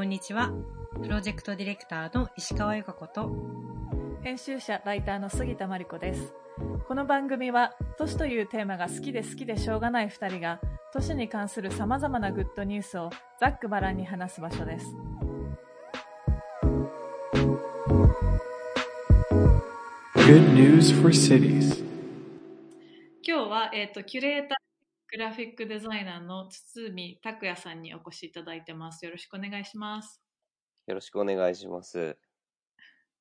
こんにちは。プロジェクトディレクターの石川由香子と、編集者ライターの杉田真理子ですこの番組は都市というテーマが好きで好きでしょうがない2人が都市に関するさまざまなグッドニュースをざっくばらんに話す場所です Good news for cities. 今日は、えー、とキュレーターグラフィックデザイナーの堤拓也さんにお越しいただいてますよろしくお願いしますよろしくお願いします。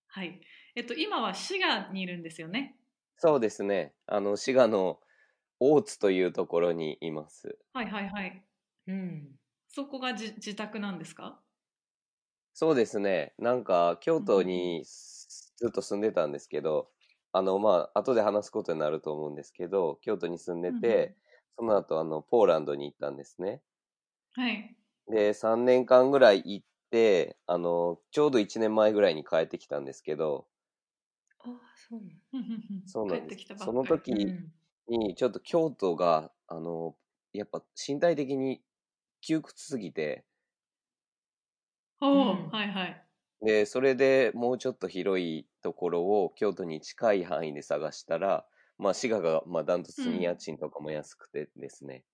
はいえっ、と今は滋賀にいるんですよね？そうですね。あの、滋賀の大津というところにいます。はいはいはいうん。そこがじ自宅なんですか？そうですね。なんか、京都にずっと住んでたんですけど、あの、まあ、後で話すことになると思うんですけど、京都に住んでて、その後、あの、ポーランドに行ったんですね。はい。で、3年間ぐらい行って、あの、ちょうど1年前ぐらいに帰ってきたんですけど、ああ、そうそうなんです。帰ってきたばっかり。その時に、ちょっと京都が、あの、やっぱ身体的に窮屈すぎて、ほう、うんはいはい。で、それでもうちょっと広いところを京都に近い範囲で探したら、まあ滋賀が、まあダントツに家賃とかも安くてですね。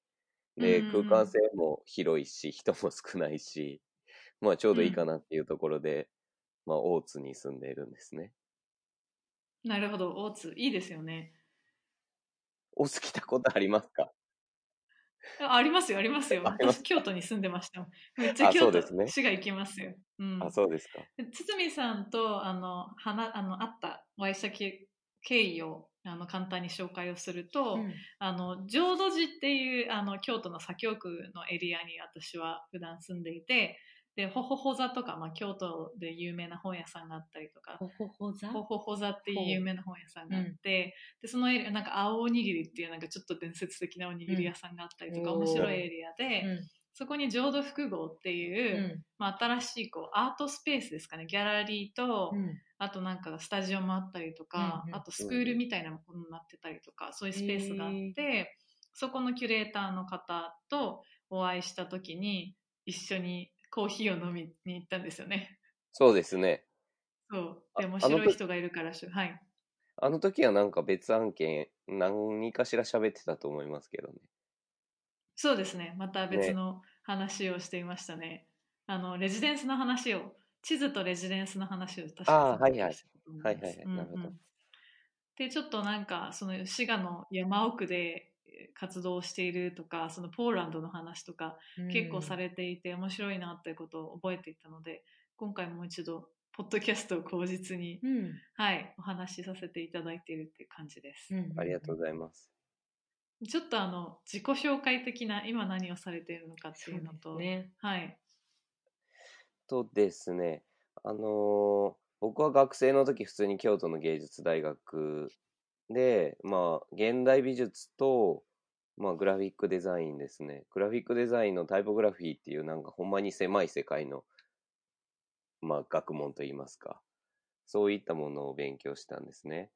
で、うんうんうん。空間性も広いし、人も少ないし、まあちょうどいいかなっていうところで、まあ大津に住んでいるんですね。なるほど。大津いいですよね。大津来たことありますか？あありますよありますよ。私京都に住んでました。よめっちゃあ京都、ね滋賀行きますよ、うん、あ、そうですか。で堤さんとあの話あの会ったお会いした経経緯をあの簡単に紹介をすると、うん。あの浄土寺っていうあの京都の左京区のエリアに私は普段住んでいてでほほほ座とか、まあ、京都で有名な本屋さんがあったりとかほほほ座？ほほほ座っていう有名な本屋さんがあって、でそのエリアなんか青おにぎりっていうなんかちょっと伝説的なおにぎり屋さんがあったりとか、うん。面白いエリアで、うんそこに浄土複合っていう、まあ、新しいこうアートスペースですかねギャラリーと、うんあとなんかスタジオもあったりとか、うんうんあとスクールみたいなものになってたりとか、そういうスペースがあって、そこのキュレーターの方とお会いした時に一緒にコーヒーを飲みに行ったんですよね。そうですね。そう。で、あ面あの時白い人がいるからしゅ、はい。あの時はなんか別案件、何かしら喋ってたと思いますけどね。そうですね。また別の話をしていましたね。あの、レジデンスの話を、地図とレジデンスの話を確かあーはいはいはいはいはいうんうんなるほどで、ちょっとなんか、その滋賀の山奥でえー活動しているとか、そのポーランドの話とか、結構されていて面白いなということを覚えていたので、今回もう一度、ポッドキャストを口実に、うん。はい、お話しさせていただいているっていう感じです。うんありがとうございます。ちょっとあの、自己紹介的な今何をされているのかっていうのと、ね。はい。とですね、あのー僕は学生の時普通に京都の芸術大学で、まあ、現代美術と、まあ、グラフィックデザインですね。グラフィックデザインのタイポグラフィーっていうなんかほんまに狭い世界の、まあ、学問といいますか、そういったものを勉強したんですね。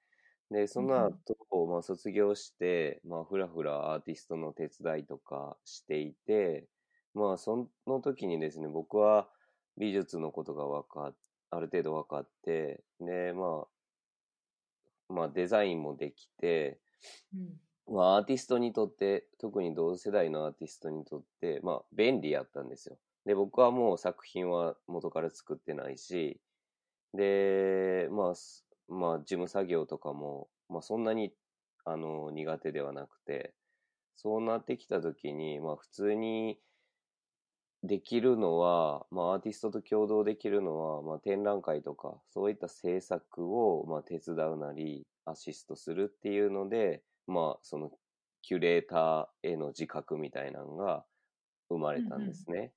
で、その後、まあ、卒業して、まあ、ふらふらアーティストの手伝いとかしていて、まあ、その時にですね、僕は美術のことが分かっある程度分かって、で、まあ、まあ、デザインもできて、うんまあ、アーティストにとって、特に同世代のアーティストにとって、まあ、便利やったんですよ。で、僕はもう作品は元から作ってないし、で、まあ、すまあ、事務作業とかも、まあ、そんなに、あの、苦手ではなくて、そうなってきたときに、まあ、普通にできるのは、まあ、アーティストと共同できるのは、まあ、展覧会とか、そういった制作を、まあ、手伝うなり、アシストするっていうので、まあ、その、キュレーターへの自覚みたいなのが生まれたんですね。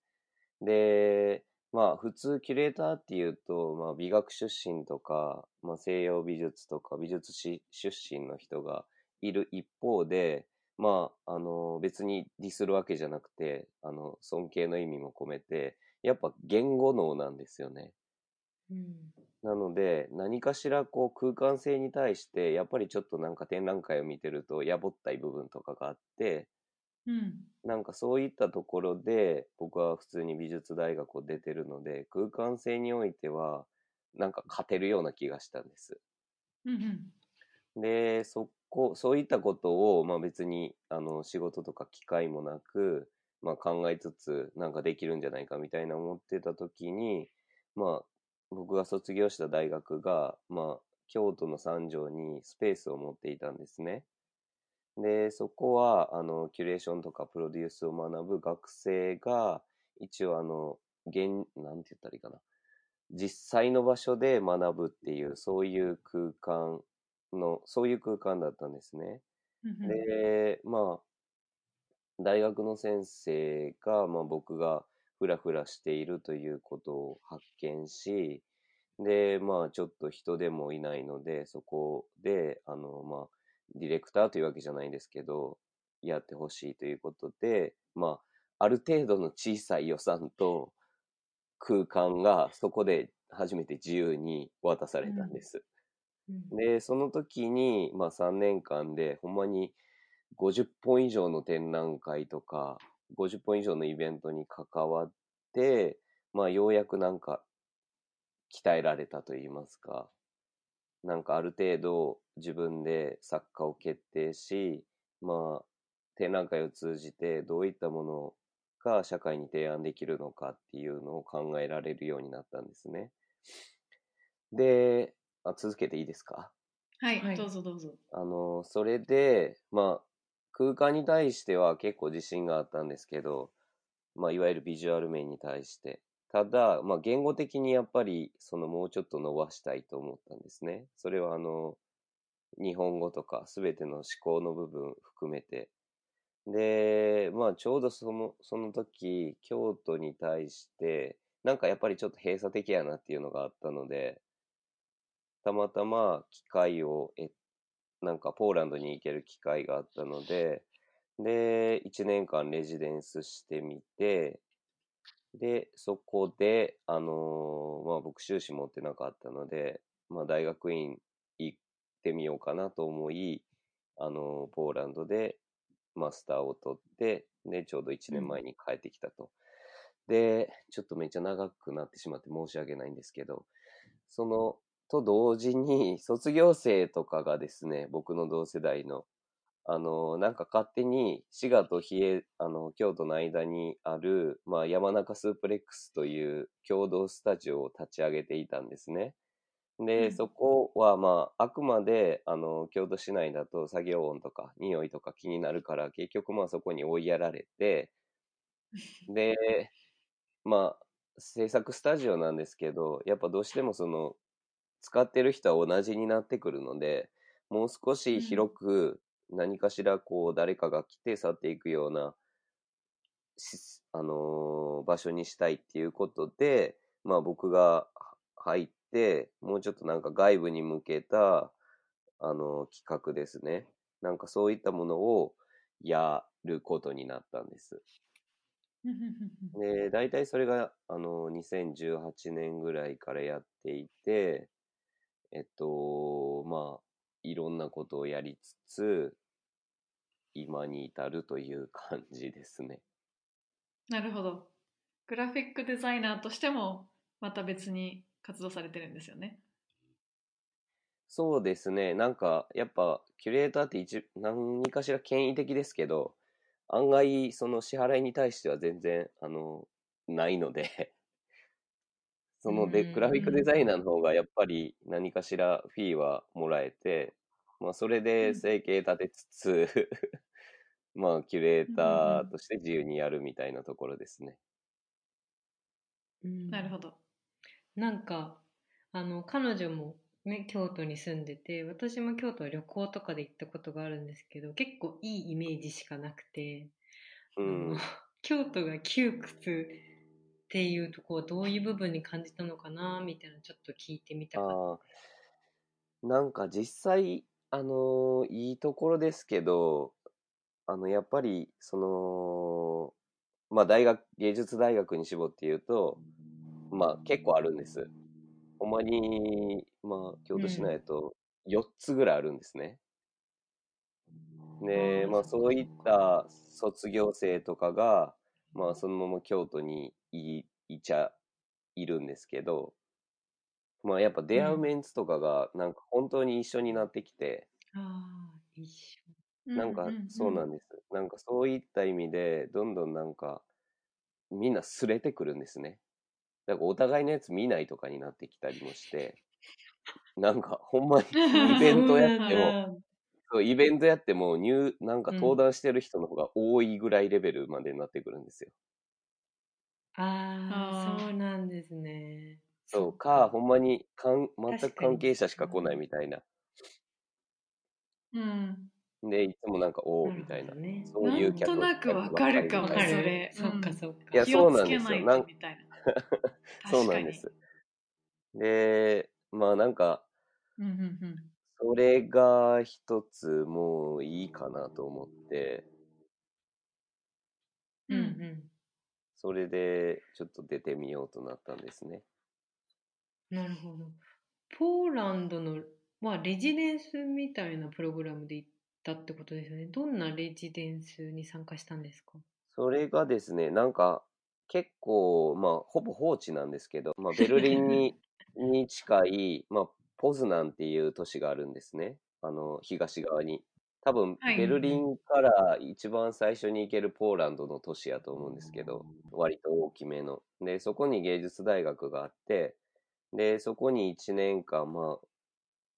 で、まあ、普通キュレーターっていうと、まあ、美学出身とか、まあ、西洋美術とか美術史出身の人がいる一方で、まあ、あの、別にディスるわけじゃなくて、あの、尊敬の意味も込めて、やっぱ言語能なんですよね。うんなので、何かしらこう空間性に対して、やっぱりちょっとなんか展覧会を見てると、やぼったい部分とかがあって、うん。なんかそういったところで、僕は普通に美術大学を出てるので、空間性においては、なんか勝てるような気がしたんです。うんうん。で、そこ、そういったことを、まあ別に、あの、仕事とか機会もなく、まあ考えつつ、なんかできるんじゃないかみたいな思ってた時に、まあ、僕が卒業した大学が、まあ、京都の三条にスペースを持っていたんですね。で、そこは、あの、キュレーションとかプロデュースを学ぶ学生が、一応あの、現、なんて言ったらいいかな。実際の場所で学ぶっていう、そういう空間の、そういう空間だったんですね。で、まあ、大学の先生が、まあ僕がふらふらしているということを発見し、で、まあちょっと人でもいないので、そこで、あの、まあ、ディレクターというわけじゃないんですけど、やってほしいということで、まあ、ある程度の小さい予算と空間がそこで初めて自由に渡されたんです。で、その時に、まあ3年間で、ほんまに50本以上の展覧会とか、50本以上のイベントに関わって、まあようやくなんか鍛えられたと言いますか、なんかある程度自分で作家を決定し、まあ展覧会を通じてどういったものが社会に提案できるのかっていうのを考えられるようになったんですね。で、あ続けていいですか？はい、はいどうぞどうぞ。あの、それで、まあ、空間に対しては結構自信があったんですけど、まあ、いわゆるビジュアル面に対して。ただ、まあ、言語的にやっぱり、そのもうちょっと伸ばしたいと思ったんですね。それはあの、日本語とかすべての思考の部分含めて。で、まあ、ちょうどその、その時、京都に対して、なんかやっぱりちょっと閉鎖的やなっていうのがあったので、たまたま機会を得なんかポーランドに行ける機会があったので、で、1年間レジデンスしてみて、で、そこで、あのーまあ僕修士持ってなかったので、まあ大学院ってみようかなと思い、あのーポーランドでマスターを取って、で、ちょうど1年前に帰ってきたと。で、ちょっとめっちゃ長くなってしまって申し訳ないんですけど、その、と同時に、卒業生とかがですね、僕の同世代の、あの、なんか勝手に、滋賀と比叡、あの、京都の間にある、まあ、山中スープレックスという共同スタジオを立ち上げていたんですね。で、うん。そこは、まあ、あくまで、あの、京都市内だと作業音とか匂いとか気になるから、結局まあそこに追いやられて、で、まあ、制作スタジオなんですけど、やっぱどうしてもその、使ってる人は同じになってくるので、もう少し広く何かしらこう誰かが来て去っていくような、しあのー場所にしたいっていうことで、まあ僕が入って、もうちょっとなんか外部に向けた、あのー企画ですね。なんかそういったものをやることになったんです。で、大体それが、あの、2018年ぐらいからやっていて、えっと、まあ、いろんなことをやりつつ、今に至るという感じですね。なるほど。グラフィックデザイナーとしても、また別に活動されてるんですよね。そうですね。なんか、やっぱ、キュレーターって一、何かしら権威的ですけど、案外、その支払いに対しては全然、あの、ないので、そので、うんグラフィックデザイナーの方がやっぱり何かしらフィーはもらえて、まあ、それで生計立てつつ、まあ、キュレーターとして自由にやるみたいなところですね。うんなるほど。なんか、あの、彼女もね、京都に住んでて、私も京都は旅行とかで行ったことがあるんですけど、結構いいイメージしかなくて、あうんの。京都が窮屈っていうところどういう部分に感じたのかなみたいなのちょっと聞いてみたかった。ああ、なんか実際、あのーいいところですけど、あの、やっぱり、その、まあ大学、芸術大学に絞って言うと、まあ結構あるんです。ほんまに、まあ京都市内だと4つぐらいあるんですね。で、まあそういった卒業生とかが、まあそのまま京都にいいちゃいるんですけど、まあやっぱ出会うメンツとかがなんか本当に一緒になってきて、ああ、一緒。なんかそうなんです。なんかそういった意味で、どんどんなんかみんなすれてくるんですね。だからお互いのやつ見ないとかになってきたりもして、なんかほんまにイベントやっても、そうイベントやっても入、なんか登壇してる人の方が多いぐらいレベルまでになってくるんですよ。ああ、そうなんですね。そうか、ほんまにかん全く関係者しか来ないみたいな。うん。で、いつもなんか、おおみたいな。ねそういう客なんとなくわかるかもそれる。そっかそっか。いやそうなんですよなんとみたいな。そうなんです。で、まあなんか、うんうんうん。それが一つもういいかなと思って、うんうん。それでちょっと出てみようとなったんですね。なるほど。ポーランドの、まあ、レジデンスみたいなプログラムで行ったってことですよね。どんなレジデンスに参加したんですか？それがですね、なんか結構、まあほぼ放置なんですけど、まあ ベルリンにに近い、まあポズナンっていう都市があるんですね。あの、東側に。多分、はいベルリンから一番最初に行けるポーランドの都市やと思うんですけど、割と大きめの。で、そこに芸術大学があって、で、そこに1年間、まあ、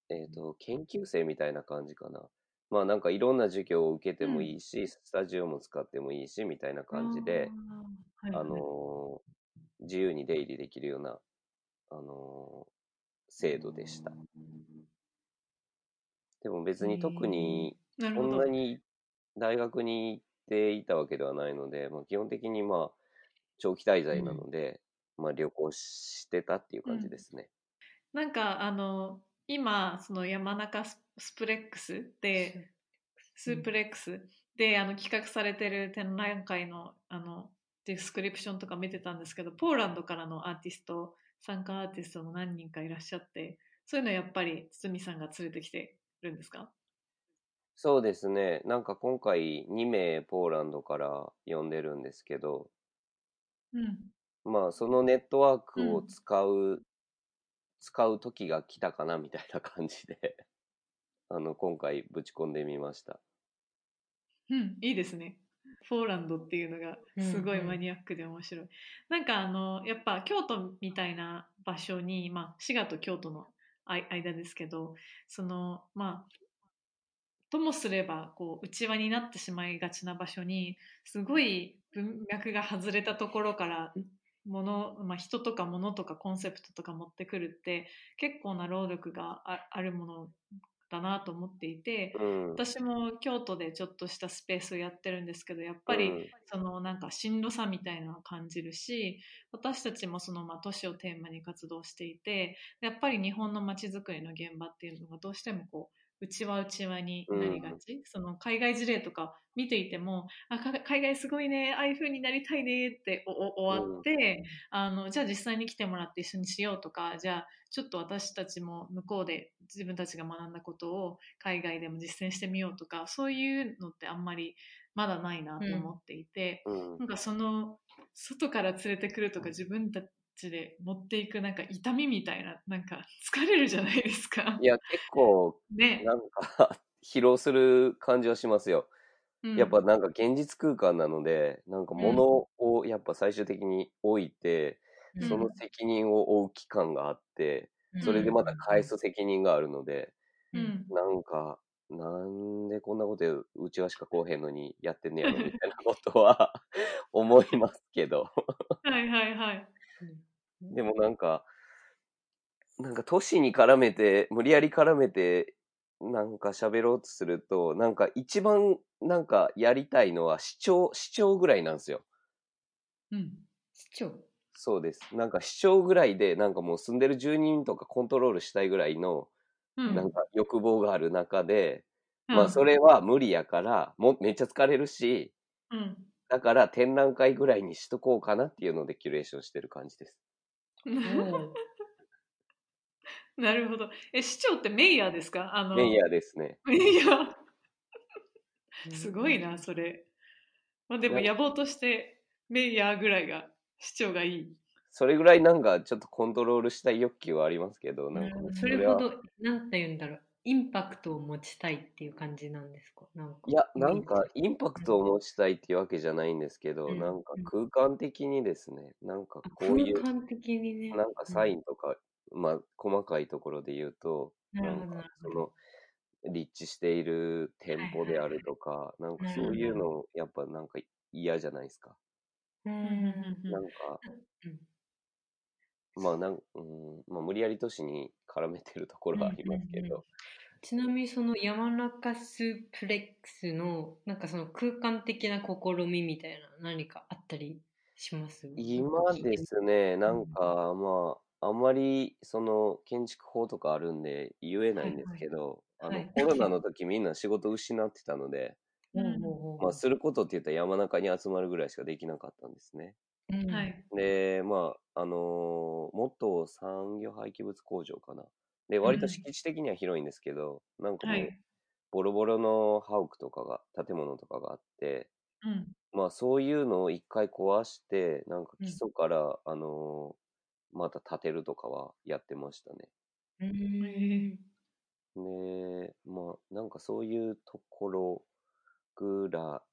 えっ、と、研究生みたいな感じかな。まあなんかいろんな授業を受けてもいいし、スタジオも使ってもいいし、みたいな感じで、あー、はいはい。あのー自由に出入りできるような、あのー制度でした。でも別に特に、そなるほど。んなに大学に行っていたわけではないので、まあ、基本的にまあ、長期滞在なので、まあ旅行してたっていう感じですね。なんかあの今その山中ススプレックスでスープレックスであの企画されてる展覧会のあの description とか見てたんですけどポーランドからのアーティスト参加アーティストも何人かいらっしゃってそういうのやっぱり堤さんが連れてきてるんですか？そうですね。なんか今回2名ポーランドから呼んでるんですけど、うん。まあそのネットワークを使う、使う時が来たかなみたいな感じで、あの今回ぶち込んでみました。うん、いいですね。ポーランドっていうのがすごいうんうんマニアックで面白い。なんかあのやっぱ京都みたいな場所に、まあ、滋賀と京都の間ですけどそのまあともすればこう内輪になってしまいがちな場所にすごい文脈が外れたところからもの、まあ、人とか物とかコンセプトとか持ってくるって結構な労力がああるものだなと思っていて、うん。私も京都でちょっとしたスペースをやってるんですけどやっぱり、うんそのなんか進路差みたいなのを感じるし私たちもそのまあ都市をテーマに活動していてやっぱり日本の街づくりの現場っていうのがどうしてもこう内輪内輪になりがち、その海外事例とか見ていてもあか海外すごいねああいう風になりたいねって終わって、あのじゃあ実際に来てもらって一緒にしようとかじゃあちょっと私たちも向こうで自分たちが学んだことを海外でも実践してみようとかそういうのってあんまりまだないなと思っていて、うん。なんかその外から連れてくるとか自分たちで持っていくなんか痛みみたいななんか疲れるじゃないですかい。や、結構、ね、なんか、疲労する感じはしますよ。うんやっぱなんか現実空間なので、なんか物をやっぱ最終的に置いて、うんその責任を負う期間があって、それでまた返す責任があるので、うんなんか、なんでこんなことうちはしかこうへんのにやってんねやろみたいなことは 思いますけど。はいはいはい。でもなんか、なんか都市に絡めて、無理やり絡めて、なんか喋ろうとすると、なんか一番なんかやりたいのは市長、市長ぐらいなんですよ。うん市長そうです。なんか市長ぐらいで、なんかもう住んでる住人とかコントロールしたいぐらいの、うんなんか欲望がある中で、うんまあそれは無理やから、もめっちゃ疲れるし、うんだから展覧会ぐらいにしとこうかなっていうのでキュレーションしてる感じです。なるほど。え、市長ってメイヤーですか？あのメイヤーですね。メイヤー。すごいな、それ。まあでも野望としてメイヤーぐらいが主張がいい。それぐらいなんかちょっとコントロールしたい欲求はありますけど、なんかなるほどそれほど、なんて言うんだろう、インパクトを持ちたいっていう感じなんですか？なんかいや、なんかインパクトを持ちたいっていうわけじゃないんですけど、うんなんかうん。空間的にですね、なんかあこういう、空間的にね。なんかサインとか、まあ細かいところで言うと、なるほどんかなるほその立地している店舗であるとか、なんかそういうのやっぱなんか嫌じゃないですか？ううんん。なんか、うんまあなん、うん、まあ無理やり都市に絡めてるところはありますけうんうんうん。ど、ちなみにその山中スープレックスのなんかその空間的な試みみたいな何かあったりします？今ですね、なんかまあ、あんまりその建築法とかあるんで言えないんですけど、はいはい。あのコロナの時みんな仕事失ってたので、まあすることって言ったら山中に集まるぐらいしかできなかったんですね。うんはい。で、まあ、あのー元産業廃棄物工場かな。で、割と敷地的には広いんですけど、なんかもうはい。ボロボロの家屋とかが、建物とかがあって、うん。まあそういうのを一回壊して、なんかうん基礎から、あのーまた建てるとかはやってましたね。うんで、まあなんかそういうところぐらい、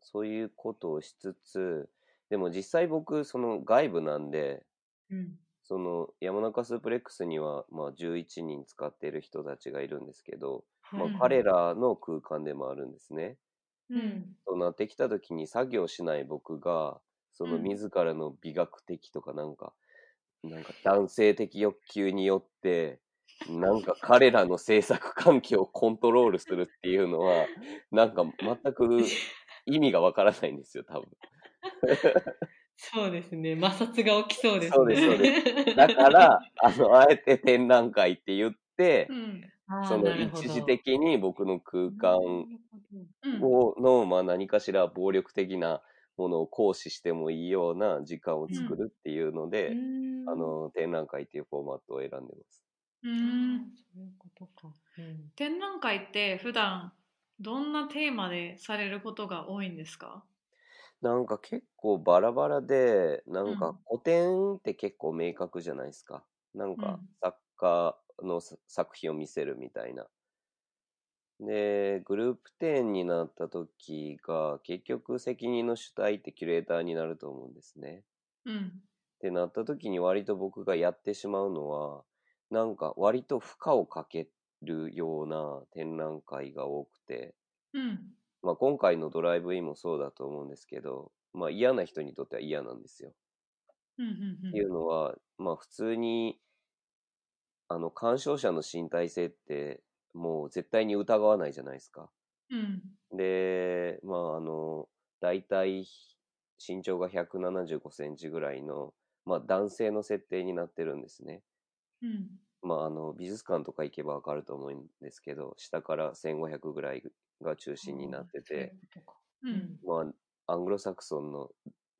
そういうことをしつつ、でも実際僕、その外部なんで、うんその山中スープレックスには、まあ11人使っている人たちがいるんですけど、まあはい彼らの空間でもあるんですね。うんとなってきた時に作業しない僕が、そのうん自らの美学的とかなんか、なんか男性的欲求によって、なんか彼らの制作環境をコントロールするっていうのは、なんか全く意味がわからないんですよ、多分。そうですね。摩擦が起きそうですね。そうですそうでだから、あの、あえて展覧会って言ってう、ん。その一時的に僕の空間うん。をの、まあ、何かしら暴力的なものを行使してもいいような時間を作るっていうので、うん。あの展覧会っていうフォーマットを選んでます。うん。そういうことか、うん。展覧会って普段どんなテーマでされることが多いんですか？なんか結構バラバラで、なんうんか古典って結構明確じゃないですか。なんかうん作家のさ作品を見せるみたいな。で、グループ展になった時が結局責任の主体ってキュレーターになると思うんですね。うん。ってなった時に割と僕がやってしまうのは、なんか割と負荷をかけるような展覧会が多くて、うん。まあ今回のドライブインもそうだと思うんですけど、まあ嫌な人にとっては嫌なんですよ。っていうのは、まあ普通に、あの、鑑賞者の身体性ってもう絶対に疑わないじゃないですか。うん。で、まああの、大体身長が175センチぐらいの、まあ男性の設定になってるんですね。うん。まああの、美術館とか行けばわかると思うんですけど、下から1500ぐらいが中心になってて。まあアングロサクソンの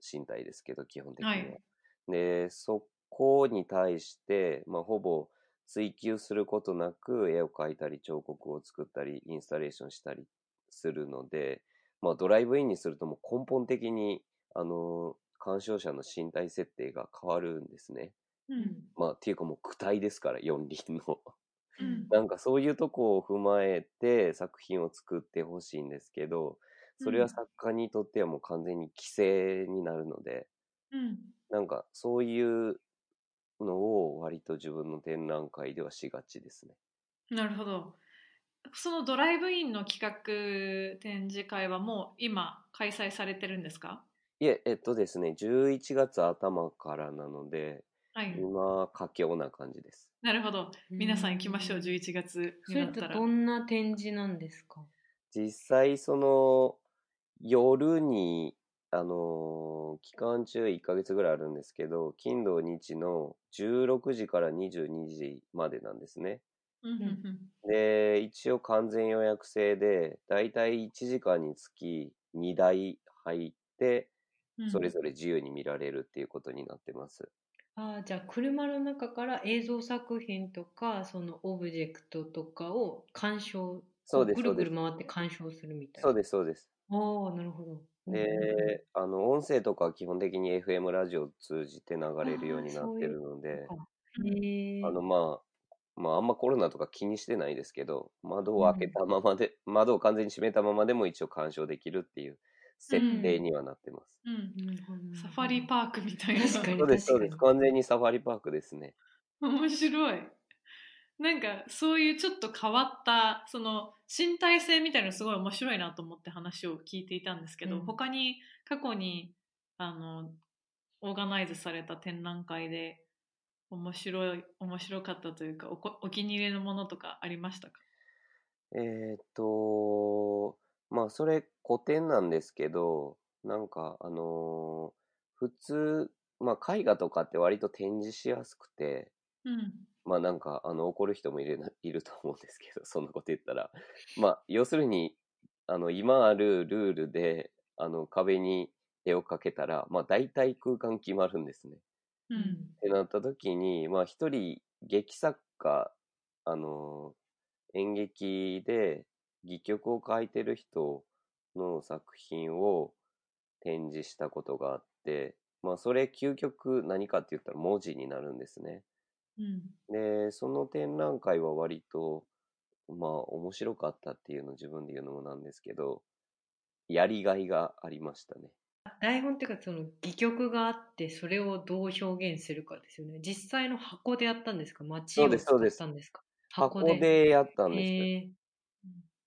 身体ですけど、基本的には。はいで、そこに対して、まあ、ほぼ追求することなく絵を描いたり彫刻を作ったりインスタレーションしたりするので、まあ、ドライブインにするともう根本的にあの鑑賞者の身体設定が変わるんですね。うん。まあっていうかもう躯体ですから四輪の。うん。なんかそういうとこを踏まえて作品を作ってほしいんですけど、それは作家にとってはもう完全に規制になるので、うん。なんかそういうのを割と自分の展覧会ではしがちですね。なるほど。そのドライブインの企画展示会はもう今開催されてるんですか？いえ、えっとですね、11月頭からなので、はい。今、佳境な感じです。なるほど。皆さん行きましょう、11月それっになってたら。どんな展示なんですか？実際、その、夜に、あのー期間中1ヶ月ぐらいあるんですけど、金土日の16時から22時までなんですね。で、一応完全予約制で、だいたい1時間につき2台入って、うんそれぞれ自由に見られるっていうことになってます。ああじゃあ車の中から映像作品とかそのオブジェクトとかを鑑賞そうですぐるぐる回って鑑賞するみたいな。そうです、そうです。ああ、なるほど。で、あの、音声とかは基本的に FM ラジオを通じて流れるようになってるので、へえあの、まあ、まあ、あんまコロナとか気にしてないですけど、窓を開けたままで、窓を完全に閉めたままでも一応鑑賞できるっていう設定にはなってます。サファリパークみたいな。確かにそうです、そうです。完全にサファリパークですね。面白い。なんかそういうちょっと変わったその身体性みたいなのすごい面白いなと思って話を聞いていたんですけど、うん他に過去にあのオーガナイズされた展覧会で面白い面白かったというかおこお気に入りのものとかありましたか？えーっと、まあ、それ古典なんですけど、なんか、あのー普通、まあ、絵画とかって割と展示しやすくて、うんまあなんか、あの、怒る人もいるないると思うんですけど、そんなこと言ったら。まあ、要するに、あの、今あるルールで、あの、壁に絵を描けたら、まあ大体空間決まるんですね。ううんんってなった時に、まあ一人劇作家、あの、演劇で戯曲を書いてる人の作品を展示したことがあって、まあそれ究極何かって言ったら文字になるんですね。うん。で、その展覧会は割と、まあ面白かったっていうのを自分で言うのもなんですけど、やりがいがありましたね。台本っていうかその戯曲があってそれをどう表現するかですよね。実際の箱でやったんですか？街を使ったんですか？箱で。やったんです。へえ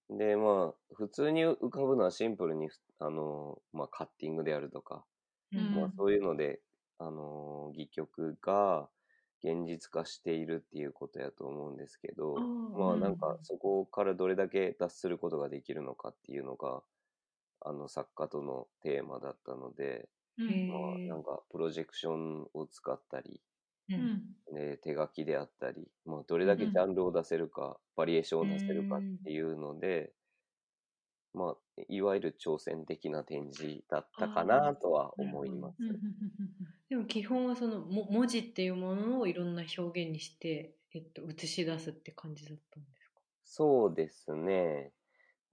で、まあ、普通に浮かぶのはシンプルに、あの、まあ、カッティングであるとか、うんまあ、そういうので、あの、戯曲が現実化しているっていうことやと思うんですけど、まあ、うんなんか、そこからどれだけ脱することができるのかっていうのが、あの、作家とのテーマだったので、まあ、えなんか、プロジェクションを使ったり、ううん。んで手書きであったり、まあ、どれだけジャンルを出せるか、バリエーションを出せるかっていうので、まあ、いわゆる挑戦的な展示だったかなとは思います。でも基本はそのも文字っていうものをいろんな表現にして、えっと、映し出すって感じだったんですか？そうですね。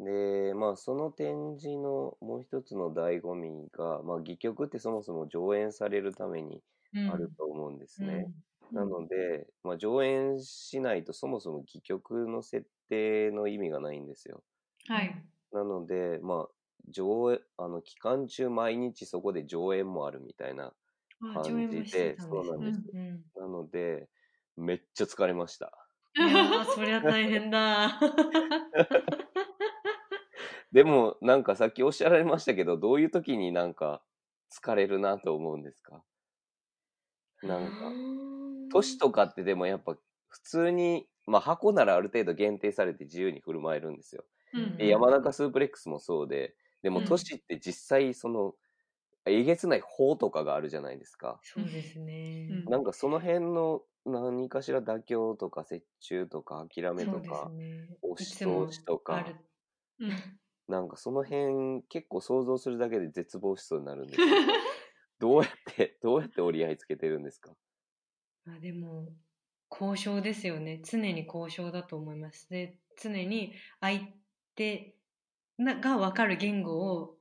で、まあ、その展示のもう一つの醍醐味が、まあ、戯曲ってそもそも上演されるためにあると思うんですね。なので、まあ、上演しないとそもそも戯曲の設定の意味がないんですよ。はい。なので、まあ、上映、あの、期間中毎日そこで上演もあるみたいなあ感じで、そうなんです。うんうんなので、めっちゃ疲れました。そりゃ大変だ。でも、なんかさっきおっしゃられましたけど、どういう時になんか疲れるなと思うんですか？なんか、年とかってでもやっぱ普通に、まあ箱ならある程度限定されて自由に振る舞えるんですよ。うんで山中スープレックスもそうで、でもうん年って実際その、えげつない法とかがあるじゃないですか。そうですね。うんなんかその辺の何かしら妥協とか折衷とか諦めとか、ね。押し通しとかなんかその辺結構想像するだけで絶望しそうになるんですけ どどうやって、どうやって折り合いつけてるんですか？まあでも交渉ですよね。常に交渉だと思います。で常に相手なが分かる言語を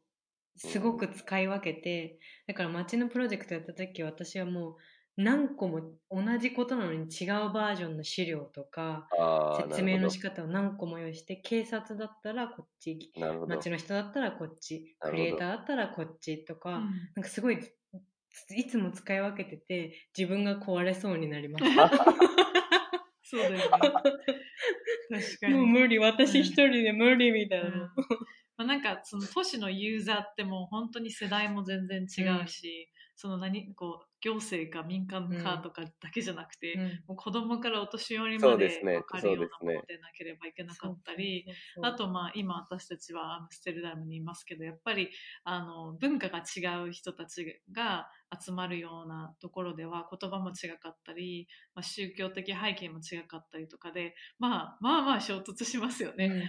すごく使い分けてだから街のプロジェクトやった時私はもう何個も同じことなのに違うバージョンの資料とか説明の仕方を何個も用意して警察だったらこっちなるほど。街の人だったらこっちクリエイターだったらこっちとか、うん。なんかすごいいつも使い分けてて自分が壊れそうになります。そうだよね。確かに。もう無理私一人で無理みたいな。うんまあ、なんかその都市のユーザーってもう本当に世代も全然違うし、その何こう行政か民間かとかだけじゃなくて、うんもう子供からお年寄りまでそうですね分かるようなものでなければいけなかったり、そうそうそうあとまあ今私たちはアムステルダムにいますけどやっぱりあの文化が違う人たちが集まるようなところでは言葉も違かったり、まあ、宗教的背景も違かったりとかで、まあ、まあまあ衝突しますよね。うん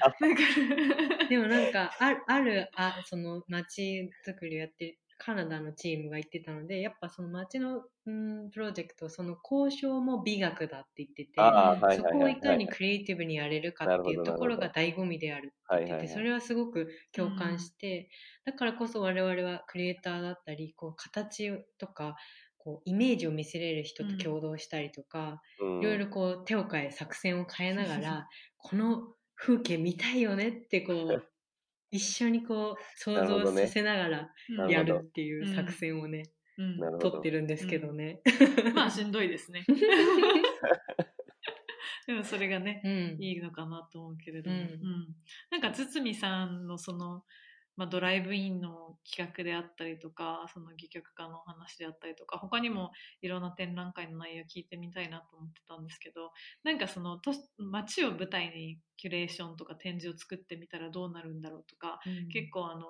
でもなんかあるあるあその街づくりをやってるカナダのチームが言ってたので、やっぱその街の、うん、プロジェクト、その交渉も美学だって言ってて、そこをいかに。クリエイティブにやれるかっていうところが醍醐味であるって言ってて、それはすごく共感して、だからこそ我々はクリエイターだったり、こう形とか、こうイメージを見せれる人と共同したりとか、うん。いろいろこう手を変え作戦を変えながら この風景見たいよねってこう一緒にこう想像させながらうん。やるっていう作戦をね、うん。なるほど。取ってるんですけどね。まあしんどいですね。でもそれがね、うん。いいのかなと思うけれども、うん。なんか堤さんのその、まあ、ドライブインの企画であったりとかその戯曲家のお話であったりとか他にもいろんな展覧会の内容を聞いてみたいなと思ってたんですけどなんかその都街を舞台にキュレーションとか展示を作ってみたらどうなるんだろうとか、結構あの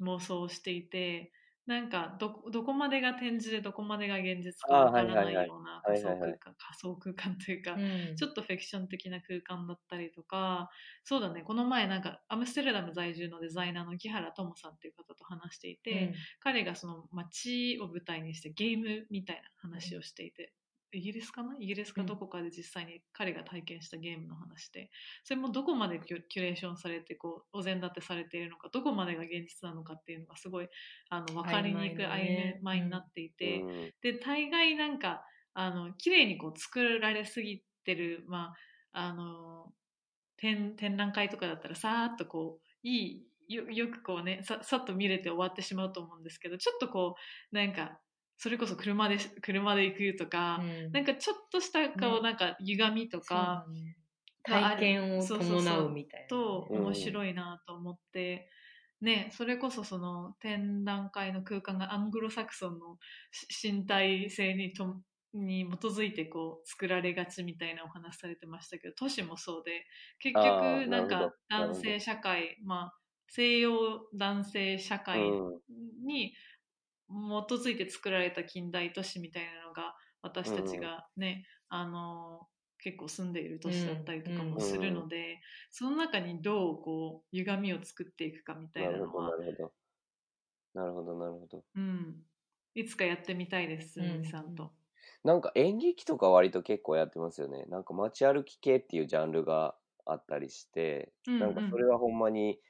妄想をしていてなんかどどこまでが展示でどこまでが現実かわからないような仮想いはいはい。空間仮想空間というか、うん。ちょっとフィクション的な空間だったりとか、そうだね、この前なんかアムステルダム在住のデザイナーの木原智さんっていう方と話していて、彼がその街を舞台にしてゲームみたいな話をしていて、イギリスかな？イギリスかどこかで実際に彼が体験したゲームの話で、それもどこまでキュレーションされてこうお膳立てされているのかどこまでが現実なのかっていうのがすごいあの分かりにくい曖昧になっていて、うん。で大概なんかあの綺麗にこう作られすぎてる、まあ、あの展展覧会とかだったらさーっとこういいよよくこうねささっと見れて終わってしまうと思うんですけどちょっとこうなんかそれこそ車で車で行くとか、うん。なんかちょっとしたこう、ねなんか歪みとか、ね。まあ体験をそうそうそう伴う。みたいなとうん面白いなと思って、ね、それこそその展覧会の空間がアングロサクソンのし身体性にとに基づいてこう作られがちみたいなお話されてましたけど都市もそうで結あ局ーなんか男性社会まあ西洋男性社会うんに基づいて作られた近代都市みたいなのが私たちがね、あの結構住んでいる都市だったりとかもするので、その中にどうこう歪みを作っていくかみたいなのはなるほど。なるほど、なるほど。うん、いつかやってみたいです、うんみさんと。なんか演劇とか割と結構やってますよね。なんか街歩き系っていうジャンルがあったりして、うんうんなんかそれはほんまに、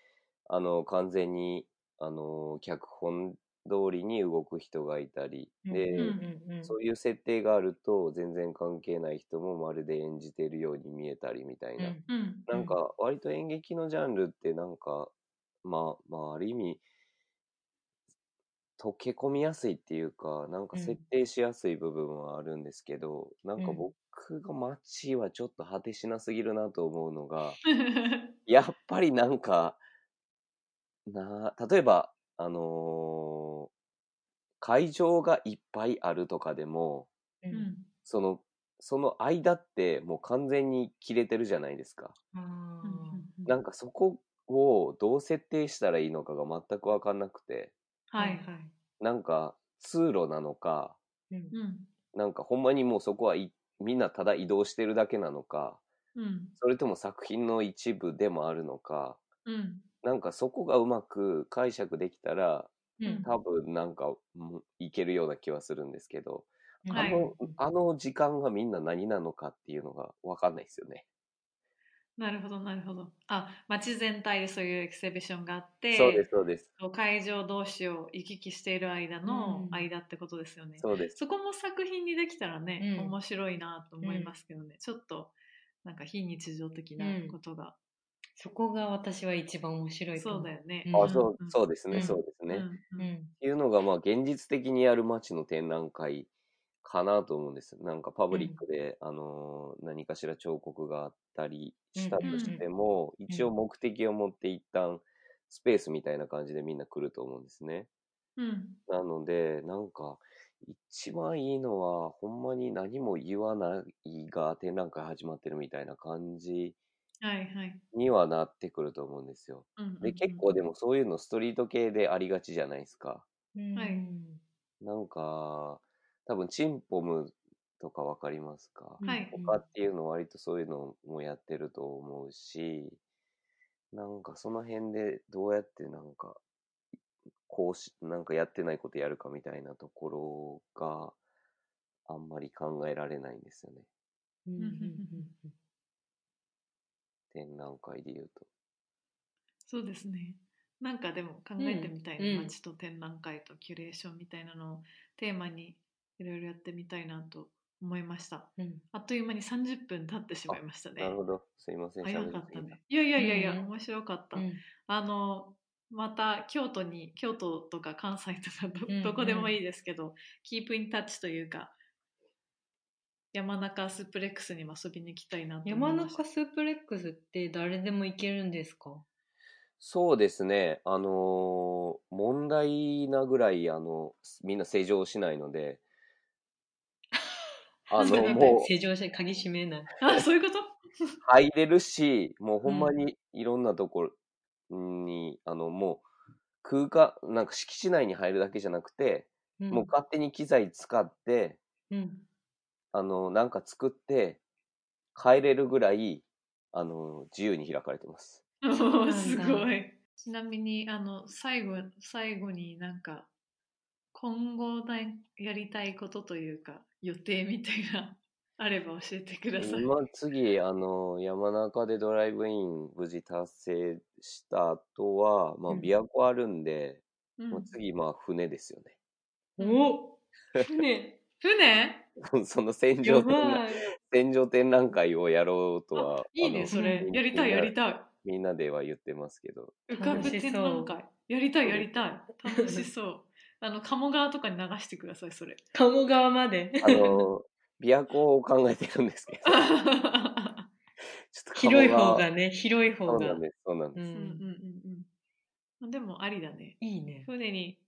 あの、完全に、あの、脚本通りに動く人がいたり、で、そういう設定があると全然関係ない人もまるで演じてるように見えたりみたいな。なんか割と演劇のジャンルってなんか、まあ、まあある意味、溶け込みやすいっていうか、なんかうん。設定しやすい部分はあるんですけど、なんかうん。僕が街はちょっと果てしなすぎるなと思うのが、やっぱりなんか、な、例えば、あのー会場がいっぱいあるとかでも、ううん。んその、その間ってもう完全に切れてるじゃないですか。なんかそこをどう設定したらいいのかが全くわかんなくて、はい、はい。なんか通路なのか、うんうん。なんかほんまにもうそこはいみんなただ移動してるだけなのか、うん。それとも作品の一部でもあるのか、うん。なんかそこがうまく解釈できたら、うん。多分なんかうんいけるような気はするんですけど、はい。あの、あの時間がみんな何なのかっていうのがわかんないですよね。なるほどなるほど。あ街全体でそういうエキシビションがあってそうです、そうです。会場同士を行き来している間のうん。間ってことですよね、そうです。そこも作品にできたらね、うん。面白いなと思いますけどね、ちょっとなんか非日常的なことが、そこが私は一番面白いとそ思うだよね、う。ん。あ、そううん、そうですね、うん。そうですね。っうんうん。うん。ていうのが、まあ、現実的にやる街の展覧会かなと思うんです。なんかパブリックで、あのー何かしら彫刻があったりしたとしても、ん一応目的を持って一旦スペースみたいな感じでみんな来ると思うんですね。うん。なので、なんか、一番いいのは、ほんまに何も言わないが展覧会始まってるみたいな感じはいはい、にはなってくると思うんですよ。うんうんうんで、結構でもそういうのストリート系でありがちじゃないですか。うん。はいなんか、多分チンポムとかわかりますか、はい。他っていうの割とそういうのもやってると思うし、なんかその辺でどうやってなんか、こうし、なんかやってないことやるかみたいなところがあんまり考えられないんですよね。うんうんうん展覧会で言うと。そうですね。なんかでも考えてみたいな、うんうん街と展覧会とキュレーションみたいなのをテーマにいろいろやってみたいなと思いました。うんあっという間に30分経ってしまいましたね。なるほど。すいません。早かったね。いやいやいやいや、うん面白かった。うんあのまた京都に京都とか関西とかどこでもいいですけどキープインタッチというか山中スープレックスにも遊びに行きたいなと思山いました。中スープレックスって誰でも行けるんですか？そうですね。あのー問題なぐらい、あの、みんな正常しないので、あの、もう、正常者鍵閉めない。あそういうこと？入れるし、もうほんまにいろんなところに、あの、もう、空間、なんか敷地内に入るだけじゃなくて、うん。もう勝手に機材使って、うんあの、なんか作って、帰れるぐらい、あの、自由に開かれてます。おすごい。ちなみにあの最後最後になんか今後だやりたいことというか予定みたいな あれば教えてください。今次、あの、山中でドライブイン無事達成した後は、まあ、うん。琵琶湖あるんで、うん。もう次、まあ、船ですよお船船？ね。その戦や場展。戦場展覧会をやろうとはあ、いいねそれうんやりたいやりたい。みんなでは言ってますけど。浮かぶ展覧会やりたいやりたい楽しそうあの鴨川とかに流してくださいそれ鴨川まで。あの、琵琶湖を考えてるんですけど、ちょっと鴨広い川方がね、広い方がそうなん。です、そうなんです。ううんうんうんうんでもありだねいいね。船に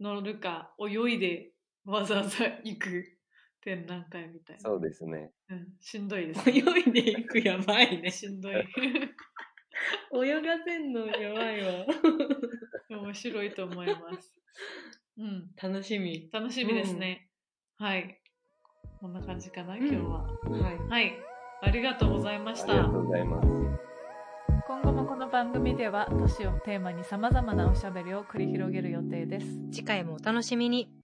乗るか泳いでわざわざ行く展覧会みたいなそうですね。うん、しんどいです、泳いでいくやばいね。しんどい泳がせんのやばいわ。面白いと思いますうん楽しみ。楽しみですね、はいこんな感じかな今日は、はい。はいありがとうございましたありがとうございます。今後もこの番組では都市をテーマにさまざまなおしゃべりを繰り広げる予定です次回もお楽しみに。